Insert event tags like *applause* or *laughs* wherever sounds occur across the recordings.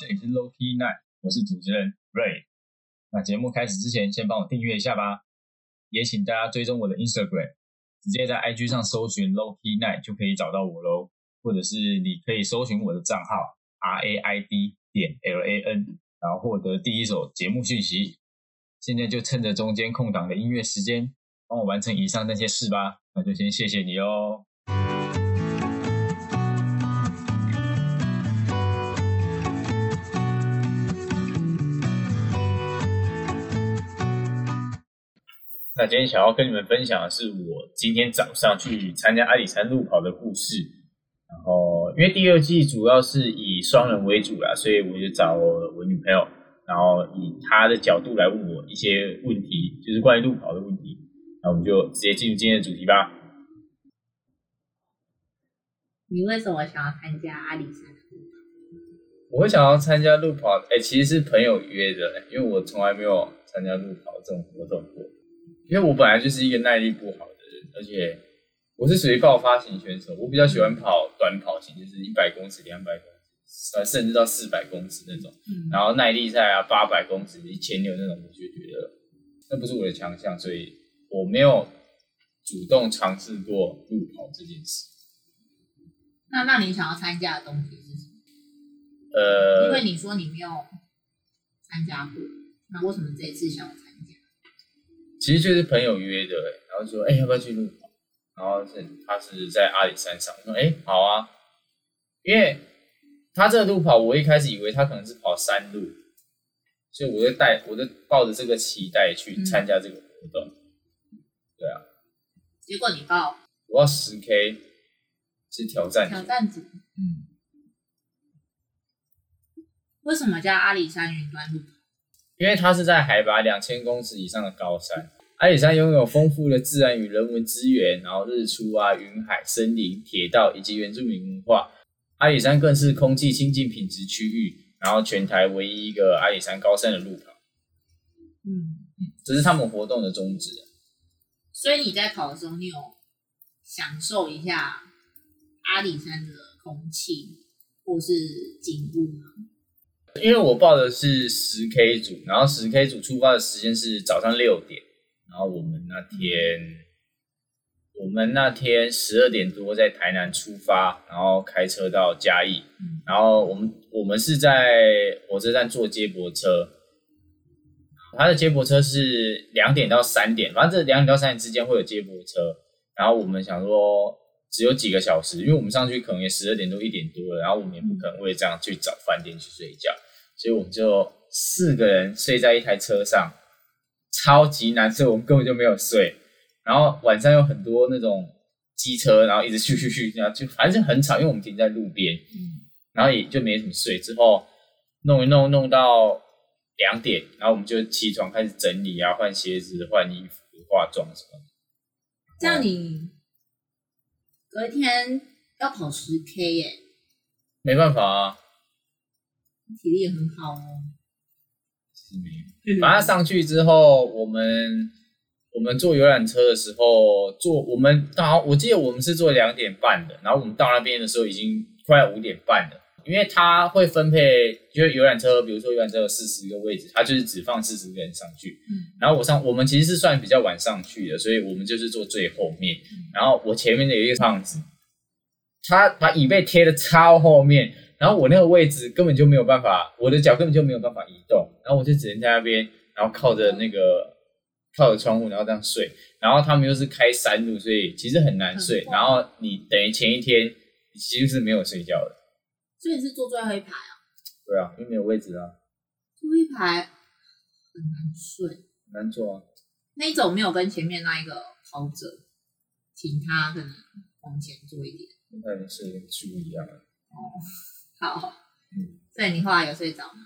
这里是 Low Key Night，我是主持人 Ray。那节目开始之前，先帮我订阅一下吧，也请大家追踪我的 Instagram，直接在 IG 上搜寻 Low Key Night 就可以找到我喽，或者是你可以搜寻我的账号 R A I D 点 L A N，然后获得第一手节目讯息。现在就趁着中间空档的音乐时间，帮我完成以上那些事吧。那就先谢谢你哦。那今天想要跟你们分享的是我今天早上去参加阿里山路跑的故事。然后，因为第二季主要是以双人为主啦，所以我就找我女朋友，然后以她的角度来问我一些问题，就是关于路跑的问题。那我们就直接进入今天的主题吧。你为什么想要参加阿里山路跑？我会想要参加路跑，哎，其实是朋友约的，因为我从来没有参加路跑这种活动过。因为我本来就是一个耐力不好的人，而且我是属于爆发型选手，我比较喜欢跑短跑型，就是一百公尺、两百公尺，甚至到四百公尺那种。然后耐力赛啊，八百公尺、一千六那种，我就觉得那不是我的强项，所以我没有主动尝试过路跑这件事。那那你想要参加的东西是什么？呃，因为你说你没有参加过，那为什么这一次想要参加？其实就是朋友约的，然后说，哎，要不要去路跑？然后是他是在阿里山上，我说，哎，好啊，因为他这个路跑，我一开始以为他可能是跑山路，所以我就带，我就抱着这个期待去参加这个活动。对啊。结果你报？我要十 K，是挑战挑战组。嗯。为什么叫阿里山云端路跑？因为它是在海拔两千公尺以上的高山，阿里山拥有丰富的自然与人文资源，然后日出啊、云海、森林、铁道以及原住民文化。阿里山更是空气清净品质区域，然后全台唯一一个阿里山高山的路跑。嗯这是他们活动的宗旨。所以你在跑的时候，你有享受一下阿里山的空气或是景物吗？因为我报的是十 K 组，然后十 K 组出发的时间是早上六点，然后我们那天我们那天十二点多在台南出发，然后开车到嘉义，然后我们我们是在火车站坐接驳车，他的接驳车是两点到三点，反正这两点到三点之间会有接驳车，然后我们想说。只有几个小时，因为我们上去可能也十二点多一点多了，然后我们也不可能为这样去找饭店去睡觉，所以我们就四个人睡在一台车上，超级难睡，我们根本就没有睡。然后晚上有很多那种机车，然后一直去去去，然后就反正很吵，因为我们停在路边，嗯，然后也就没怎么睡。之后弄一弄弄到两点，然后我们就起床开始整理啊，换鞋子、换衣服、化妆什么。这样你。隔一天要跑十 K 耶，没办法啊，体力也很好哦。反正上去之后，我们我们坐游览车的时候，坐我们到我记得我们是坐两点半的，然后我们到那边的时候已经快五点半了。因为他会分配，就是游览车，比如说游览车有四十个位置，他就是只放四十个人上去。嗯，然后我上，我们其实是算比较晚上去的，所以我们就是坐最后面。然后我前面的有一个胖子，他把椅背贴的超后面，然后我那个位置根本就没有办法，我的脚根本就没有办法移动，然后我就只能在那边，然后靠着那个靠着窗户，然后这样睡。然后他们又是开山路，所以其实很难睡。然后你等于前一天你其实是没有睡觉的。所以是坐最后一排啊？对啊，因为没有位置啊。最后一排很难睡，难坐啊。那一种没有跟前面那一个跑者，请他可能往前坐一点。那你是猪一样哦，好。嗯。所以你后来有睡着吗？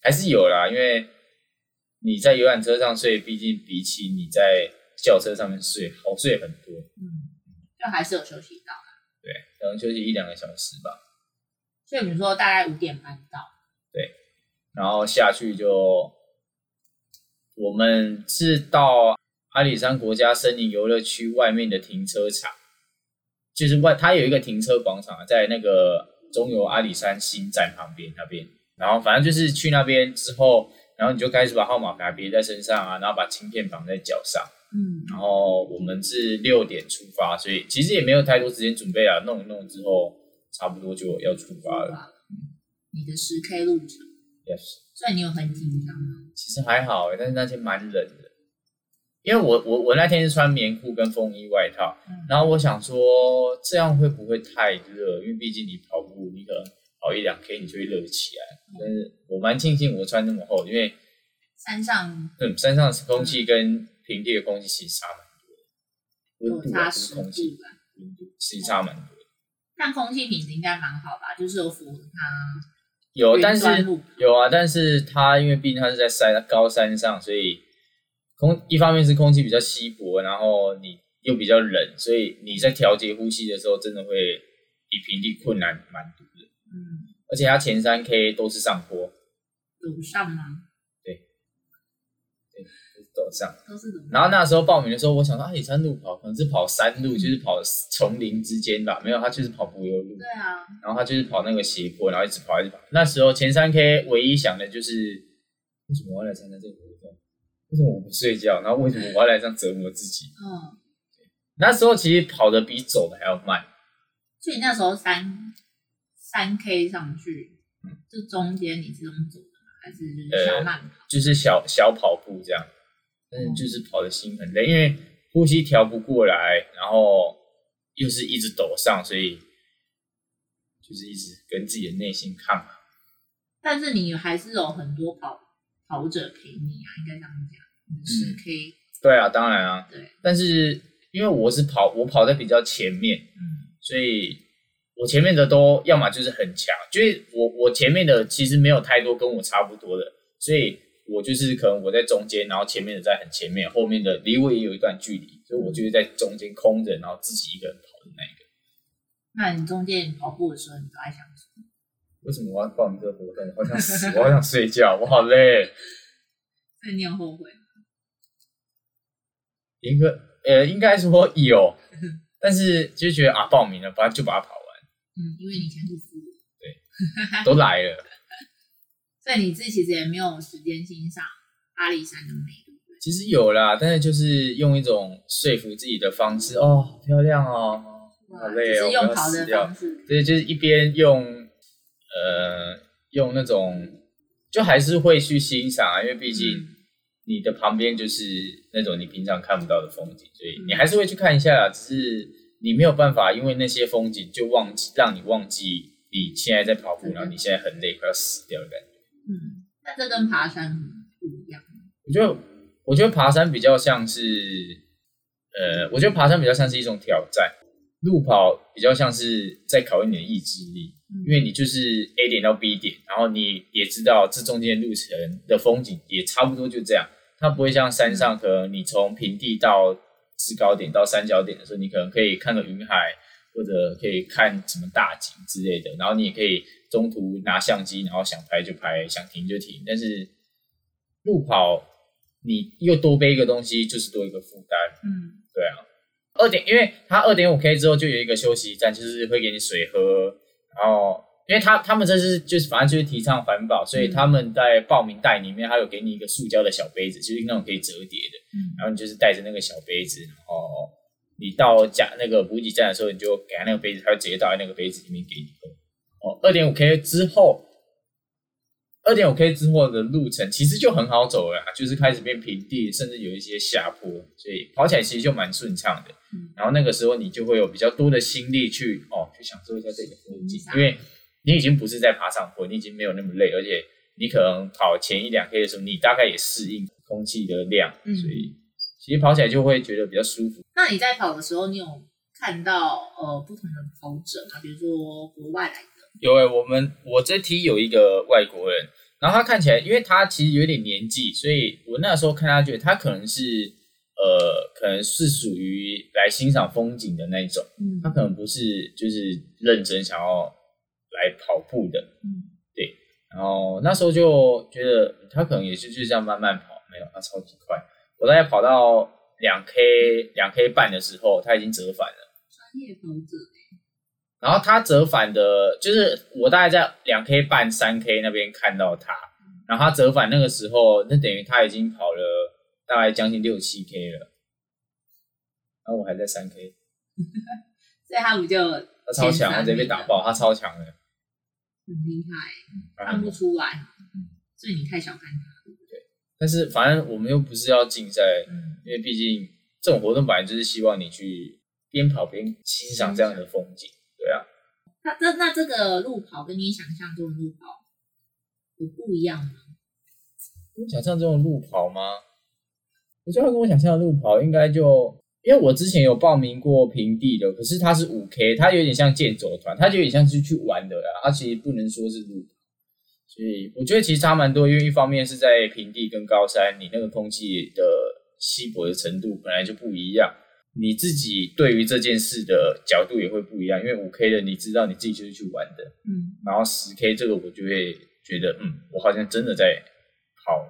还是有啦，因为你在游览车上睡，毕竟比起你在轿车上面睡好睡很多。嗯。就还是有休息到的。对，可能休息一两个小时吧。所以你说大概五点半到，对，然后下去就，我们是到阿里山国家森林游乐区外面的停车场，就是外它有一个停车广场，在那个中游阿里山新站旁边那边，然后反正就是去那边之后，然后你就开始把号码牌别在身上啊，然后把芯片绑在脚上。嗯，然后我们是六点出发，所以其实也没有太多时间准备啊，弄一弄之后，差不多就要出发了。你的十 K 路程，yes，所以你有很紧张吗？其实还好但是那天蛮冷的，因为我我我那天是穿棉裤跟风衣外套，然后我想说这样会不会太热？因为毕竟你跑步，你可能跑一两 K 你就会热起来。但是我蛮庆幸我穿那么厚，因为山上，嗯，山上空气跟平地的空气其实差蛮多，温度差十度，温度其实差蛮多。但空气品质应该蛮好吧？就是有符合它。有，但是有啊，但是它因为毕竟它是在山高山上，所以空一方面是空气比较稀薄，然后你又比较冷，所以你在调节呼吸的时候，真的会比平地困难蛮多的。嗯，而且它前三 K 都是上坡，有上吗？走上，然后那时候报名的时候，我想到啊，野山路跑可能是跑山路，就是跑丛林之间吧，没有，他就是跑柏油路。对啊。然后他就是跑那个斜坡，然后一直跑，一直跑。那时候前三 K 唯一想的就是，为什么我要来参加这个活动？为什么我不睡觉？然后为什么我要来这样折磨自己？嗯。那时候其实跑的比走的还要慢。所以那时候三三 K 上去，嗯，这中间你是用走的还是就是小慢跑？就是小小跑步这样。但就是跑的心很累，因为呼吸调不过来，然后又是一直抖上，所以就是一直跟自己的内心抗衡。但是你还是有很多跑跑者陪你啊，应该这样讲，十 K。对啊，当然啊。对。但是因为我是跑，我跑在比较前面，嗯，所以我前面的都要么就是很强，就是我我前面的其实没有太多跟我差不多的，所以。我就是可能我在中间，然后前面的在很前面，后面的离我也有一段距离，所以我就是在中间空着，然后自己一个人跑的那一个。那你中间跑步的时候，你都在想什么？为什么我要报你这个活动？好想死，我好想睡觉，我好累。*laughs* 那你有后悔吗？应该呃，应该说有，*laughs* 但是就觉得啊，报名了，把就把它跑完。嗯，因为你钱都付了。对，都来了。所以你自己其实也没有时间欣赏阿里山的美，对不对？其实有啦，但是就是用一种说服自己的方式哦，漂亮哦，好累哦，用跑的方式，对，就是一边用呃用那种，就还是会去欣赏啊，因为毕竟你的旁边就是那种你平常看不到的风景，所以你还是会去看一下，只是你没有办法因为那些风景就忘记让你忘记你现在在跑步，然后你现在很累快要死掉的感觉。嗯，那这跟爬山不一样。我觉得，我觉得爬山比较像是，呃，我觉得爬山比较像是一种挑战，路跑比较像是在考验你的意志力，因为你就是 A 点到 B 点，然后你也知道这中间路程的风景也差不多就这样，它不会像山上，可能你从平地到制高点到三角点的时候，你可能可以看个云海，或者可以看什么大景之类的，然后你也可以。中途拿相机，然后想拍就拍，想停就停。但是路跑，你又多背一个东西，就是多一个负担。嗯，对啊。二点，因为它二点五 K 之后就有一个休息站，就是会给你水喝。然后，因为他他们这是就是反正就是提倡环保，所以他们在报名袋里面还有给你一个塑胶的小杯子，就是那种可以折叠的。嗯，然后你就是带着那个小杯子，然后你到加那个补给站的时候，你就给他那个杯子，他会直接倒在那个杯子里面给你喝。哦，二点五 K 之后，二点五 K 之后的路程其实就很好走了，就是开始变平地，甚至有一些下坡，所以跑起来其实就蛮顺畅的。然后那个时候你就会有比较多的心力去哦，去享受一下这个风景，因为你已经不是在爬上坡，你已经没有那么累，而且你可能跑前一两 K 的时候，你大概也适应空气的量，所以其实跑起来就会觉得比较舒服。那你在跑的时候，你有看到呃不同的跑者吗？比如说国外来？有诶，我们我这题有一个外国人，然后他看起来，因为他其实有点年纪，所以我那时候看他觉得他可能是呃，可能是属于来欣赏风景的那种，嗯，他可能不是就是认真想要来跑步的，嗯，对，然后那时候就觉得他可能也是就这样慢慢跑，没有他超级快，我大概跑到两 K 两 K 半的时候，他已经折返了，专业跑者。然后他折返的，就是我大概在两 K 半、三 K 那边看到他，然后他折返那个时候，那等于他已经跑了大概将近六七 K 了，然后我还在三 K，*laughs* 所以他不就他超强，他直接被打爆，他超强的，很厉害，看不出来，所以你太小看？但是反正我们又不是要竞赛，因为毕竟这种活动本来就是希望你去边跑边欣赏这样的风景。那这那这个路跑跟你想象中的路跑有不一样吗？跟想象中的路跑吗？我觉得跟我想象的路跑应该就，因为我之前有报名过平地的，可是它是五 K，它有点像健走团，它就有点像是去玩的啦，它其实不能说是路跑，所以我觉得其实差蛮多，因为一方面是在平地跟高山，你那个空气的稀薄的程度本来就不一样。你自己对于这件事的角度也会不一样，因为五 K 的你知道你自己就是去玩的，嗯，然后十 K 这个我就会觉得，嗯，我好像真的在跑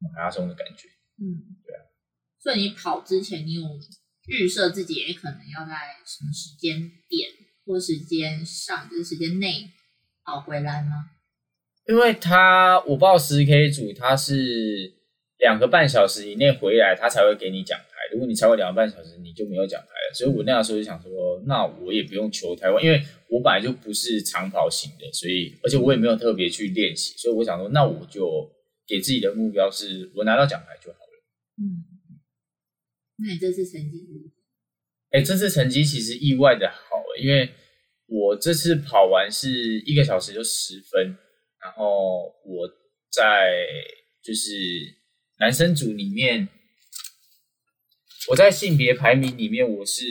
马拉松的感觉，嗯，对啊。所以你跑之前，你有预设自己也可能要在什么时间点或时间上，就是时间内跑回来吗？因为他我报十 K 组，他是两个半小时以内回来，他才会给你奖。如果你超过两个半小时，你就没有奖牌了。所以我那个时候就想说，那我也不用求台湾，因为我本来就不是长跑型的，所以而且我也没有特别去练习，所以我想说，那我就给自己的目标是我拿到奖牌就好了。嗯，那你这次成绩？哎，这次成绩其实意外的好，因为我这次跑完是一个小时就十分，然后我在就是男生组里面。我在性别排名里面我是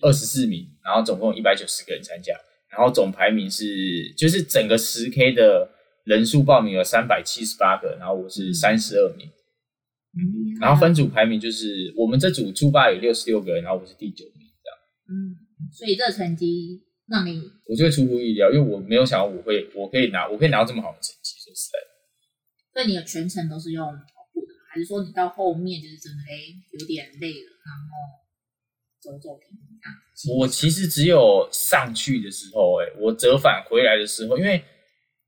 二十四名，然后总共一百九十个人参加，然后总排名是就是整个十 K 的人数报名有三百七十八个，然后我是三十二名，然后分组排名就是我们这组初八有六十六个人，然后我是第九名这样。嗯，所以这成绩让你我觉得出乎意料，因为我没有想到我会我可以拿我可以拿到这么好的成绩，说实在的。所以你的全程都是用。还是说你到后面就是真的哎有点累了，然后走走停停这样。我其实只有上去的时候，哎，我折返回来的时候，因为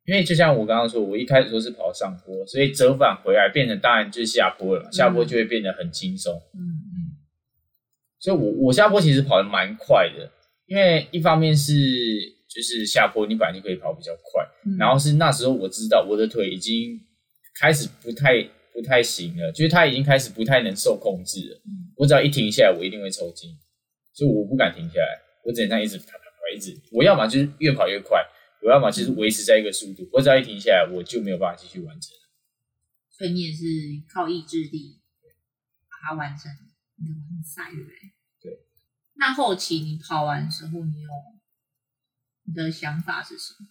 因为就像我刚刚说，我一开始说是跑上坡，所以折返回来变成当然就是下坡了嘛，下坡就会变得很轻松。嗯嗯。所以我我下坡其实跑的蛮快的，因为一方面是就是下坡你本来就可以跑比较快，然后是那时候我知道我的腿已经开始不太。不太行了，就是他已经开始不太能受控制了。我只要一停下来，我一定会抽筋，所以我不敢停下来，我只能这样一直跑跑跑，一直。我要么就是越跑越快，我要么就是维持在一个速度。我只要一停下来，我就没有办法继续完成。所以你也是靠意志力把它完成。那后期你跑完的时候，你有你的想法是什么？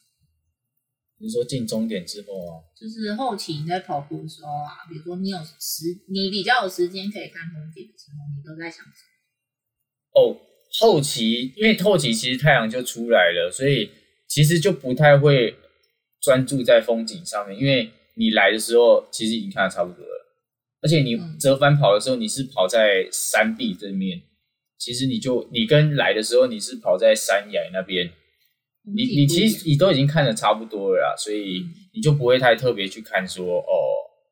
你说进终点之后啊，就是后期你在跑步的时候啊，比如说你有时，你比较有时间可以看风景的时候，你都在想什么？哦，后期因为后期其实太阳就出来了，所以其实就不太会专注在风景上面，因为你来的时候其实已经看的差不多了，而且你折返跑的时候，你是跑在山壁这面，其实你就你跟来的时候你是跑在山崖那边。你你其实你都已经看的差不多了啦，所以你就不会太特别去看说哦，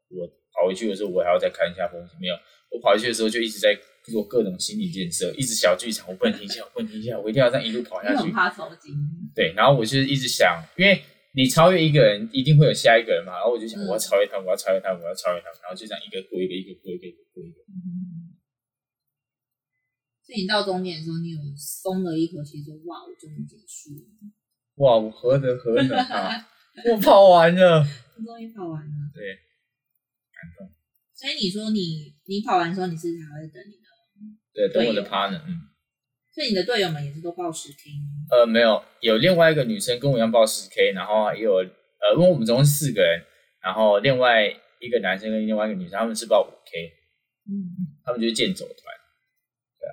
我跑回去的时候我还要再看一下风景没有？我跑回去的时候就一直在做各种心理建设，一直小剧场，我不能停下，我不能停下，我一定要这样一路跑下 *laughs* 去。怕抽筋。对，然后我就一直想，因为你超越一个人，一定会有下一个人嘛，然后我就想我要超越他，我要超越他，我要超越他，然后就这样一个过一个，一个过一个，一个过一个。所以你到终点的时候，你有松了一口气，说哇，我终于结束了。哇，我何德何能啊！我跑完了，*laughs* 终于跑完了。对，感动。所以你说你你跑完之后，你是还会等你的？对，等我的 partner。嗯。所以你的队友们也是都报十 K 吗？呃，没有，有另外一个女生跟我一样报十 K，然后也有呃，因为我们总共四个人，然后另外一个男生跟另外一个女生他们是报五 K，嗯，他们就是健走团。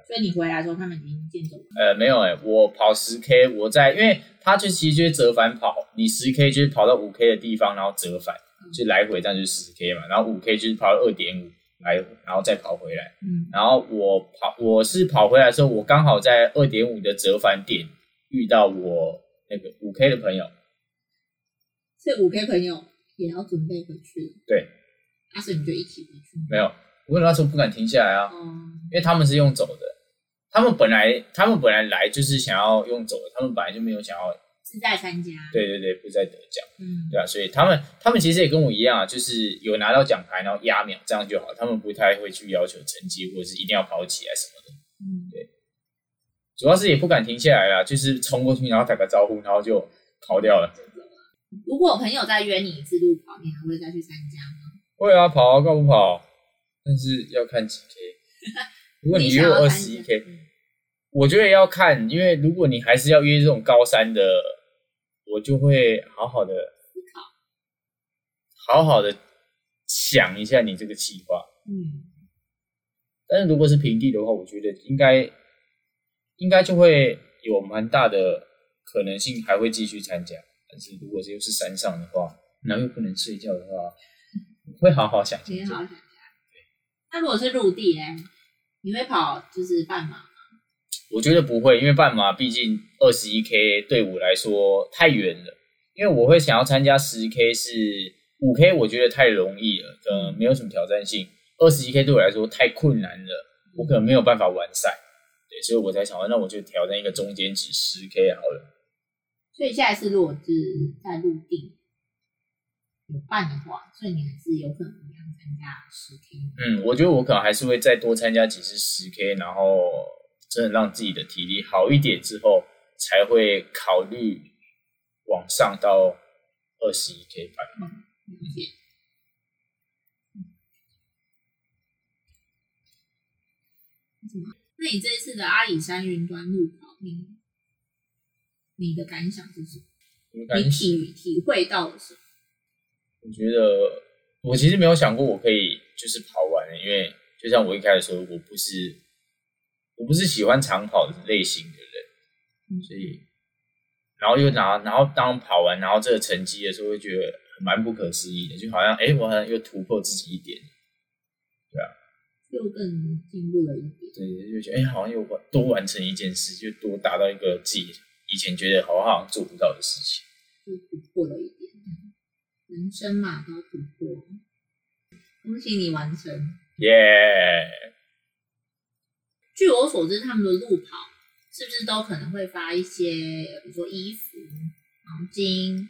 所以你回来的时候，他们已经健走了。呃，没有哎，我跑十 K，我在，因为他就其实就是折返跑，你十 K 就是跑到五 K 的地方，然后折返，就来回这样就是十 K 嘛，然后五 K 就是跑到二点五来，然后再跑回来。嗯，然后我跑，我是跑回来的时候，我刚好在二点五的折返点遇到我那个五 K 的朋友，这五 K 朋友也要准备回去。对，那时你就一起回去？没有，我那时候不敢停下来啊，因为他们是用走的，他们本来他们本来来就是想要用走的，他们本来就没有想要自在参加。对对对，不在得奖，嗯，对啊，所以他们他们其实也跟我一样啊，就是有拿到奖牌，然后压秒这样就好，他们不太会去要求成绩或者是一定要跑起来什么的，嗯，对。主要是也不敢停下来啦，就是冲过去，然后打个招呼，然后就跑掉了。如果朋友再约你一次路跑，你还会再去参加吗？会啊，跑啊，干不跑？但是要看几 K。如果你约我二十一 K，*laughs* 我觉得要看，因为如果你还是要约这种高山的，我就会好好的思考，好好的想一下你这个计划。嗯。但是如果是平地的话，我觉得应该。应该就会有蛮大的可能性，还会继续参加。但是如果又是山上的话，然后又不能睡觉的话，会好好想。先好好想想。那如果是陆地呢？你会跑就是半马吗？我觉得不会，因为半马毕竟二十一 K 对我来说太远了。因为我会想要参加十 K，是五 K，我觉得太容易了，嗯，没有什么挑战性。二十一 K 对我来说太困难了，我可能没有办法完赛。所以我才想，那我就挑战一个中间值十 K 好了。所以下一次如果是在陆地有办的话，所以你还是有可能要参加十 K。嗯，我觉得我可能还是会再多参加几次十 K，然后真的让自己的体力好一点之后，才会考虑往上到二十一 K 半。理解。什么？那你这一次的阿里山云端路跑，你你的感想是什么？你体体会到了什么？我觉得我其实没有想过我可以就是跑完，因为就像我一开始说，我不是我不是喜欢长跑的类型的人，所以然后又拿然后当跑完然后这个成绩的时候，会觉得蛮不可思议的，就好像哎，我好像又突破自己一点，对啊。又更进步了一点，对，就觉得哎，好像又多完成一件事，就多达到一个自己以前觉得好像做不到的事情，就突破了一点。人生嘛，都要突破。恭喜你完成！耶！据我所知，他们的路跑是不是都可能会发一些，比如说衣服、毛巾，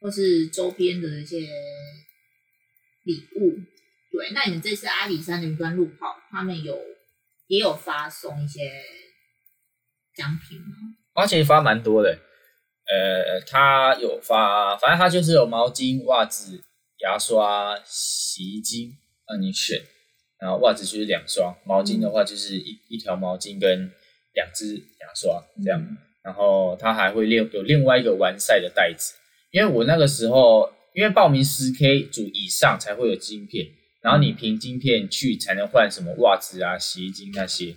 或是周边的一些礼物？对，那你们这次阿里山云端路跑，他们有也有发送一些奖品吗？他其实发蛮多的，呃，他有发，反正他就是有毛巾、袜子、牙刷、洗衣精让你选，然后袜子就是两双，毛巾的话就是一一条毛巾跟两只牙刷这样，然后他还会另有另外一个完赛的袋子，因为我那个时候因为报名十 K 组以上才会有晶片。然后你凭晶片去才能换什么袜子啊、洗衣精那些。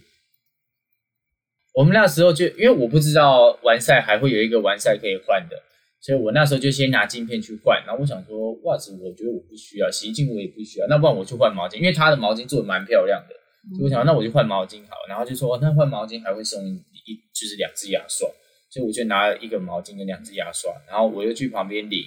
我们那时候就因为我不知道完赛还会有一个完赛可以换的，所以我那时候就先拿镜片去换。然后我想说袜子我觉得我不需要，洗衣精我也不需要，那不然我去换毛巾，因为他的毛巾做的蛮漂亮的。所以我想那我就换毛巾好。然后就说那换毛巾还会送一就是两支牙刷，所以我就拿了一个毛巾跟两支牙刷，然后我又去旁边领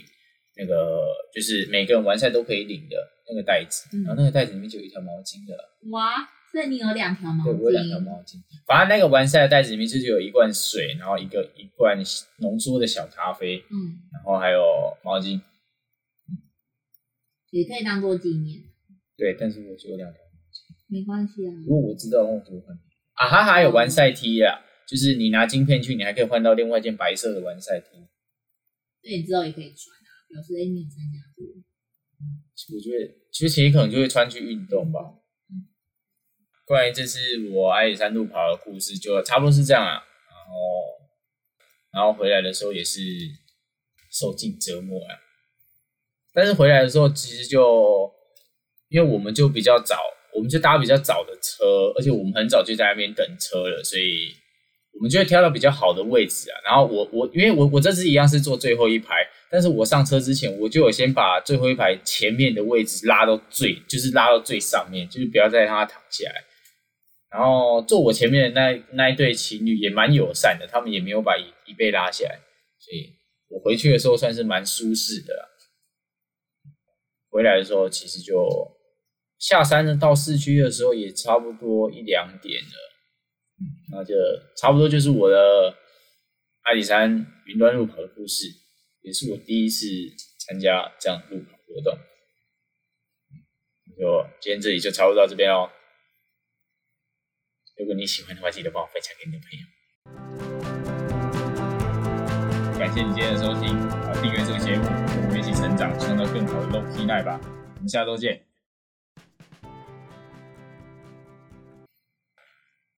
那个就是每个人完赛都可以领的。那个袋子，然后那个袋子里面就有一条毛巾的。哇，所以你有两条毛巾？对，我有两条毛巾。反正那个完赛的袋子里面就是有一罐水，然后一个一罐浓缩的小咖啡，嗯，然后还有毛巾，也可以当做纪念。对，但是我只有两条毛巾，没关系啊。如果我知道，我就换。啊，哈还有完赛 T 啊，就是你拿晶片去，你还可以换到另外一件白色的完赛 T。那你知道也可以穿啊，表示哎你有参加过。我觉得。其实可能就会穿去运动吧。关于这次我阿里山路跑的故事，就差不多是这样啊。然后，然后回来的时候也是受尽折磨啊。但是回来的时候，其实就因为我们就比较早，我们就搭比较早的车，而且我们很早就在那边等车了，所以我们就会挑到比较好的位置啊。然后我我因为我我这次一样是坐最后一排。但是我上车之前，我就有先把最后一排前面的位置拉到最，就是拉到最上面，就是不要再让它躺下来。然后坐我前面的那那一对情侣也蛮友善的，他们也没有把椅椅背拉下来，所以我回去的时候算是蛮舒适的。回来的时候其实就下山到市区的时候也差不多一两点了，那就差不多就是我的阿里山云端路跑的故事，也是我第一次参加这样路跑活动。就今天这里就差不多到这边哦。如果你喜欢的话，记得帮我分享给你的朋友。感谢你今天的收听，啊，订阅这个节目，我们一起成长，创造更好的 Low Key Night 吧。我们下周见。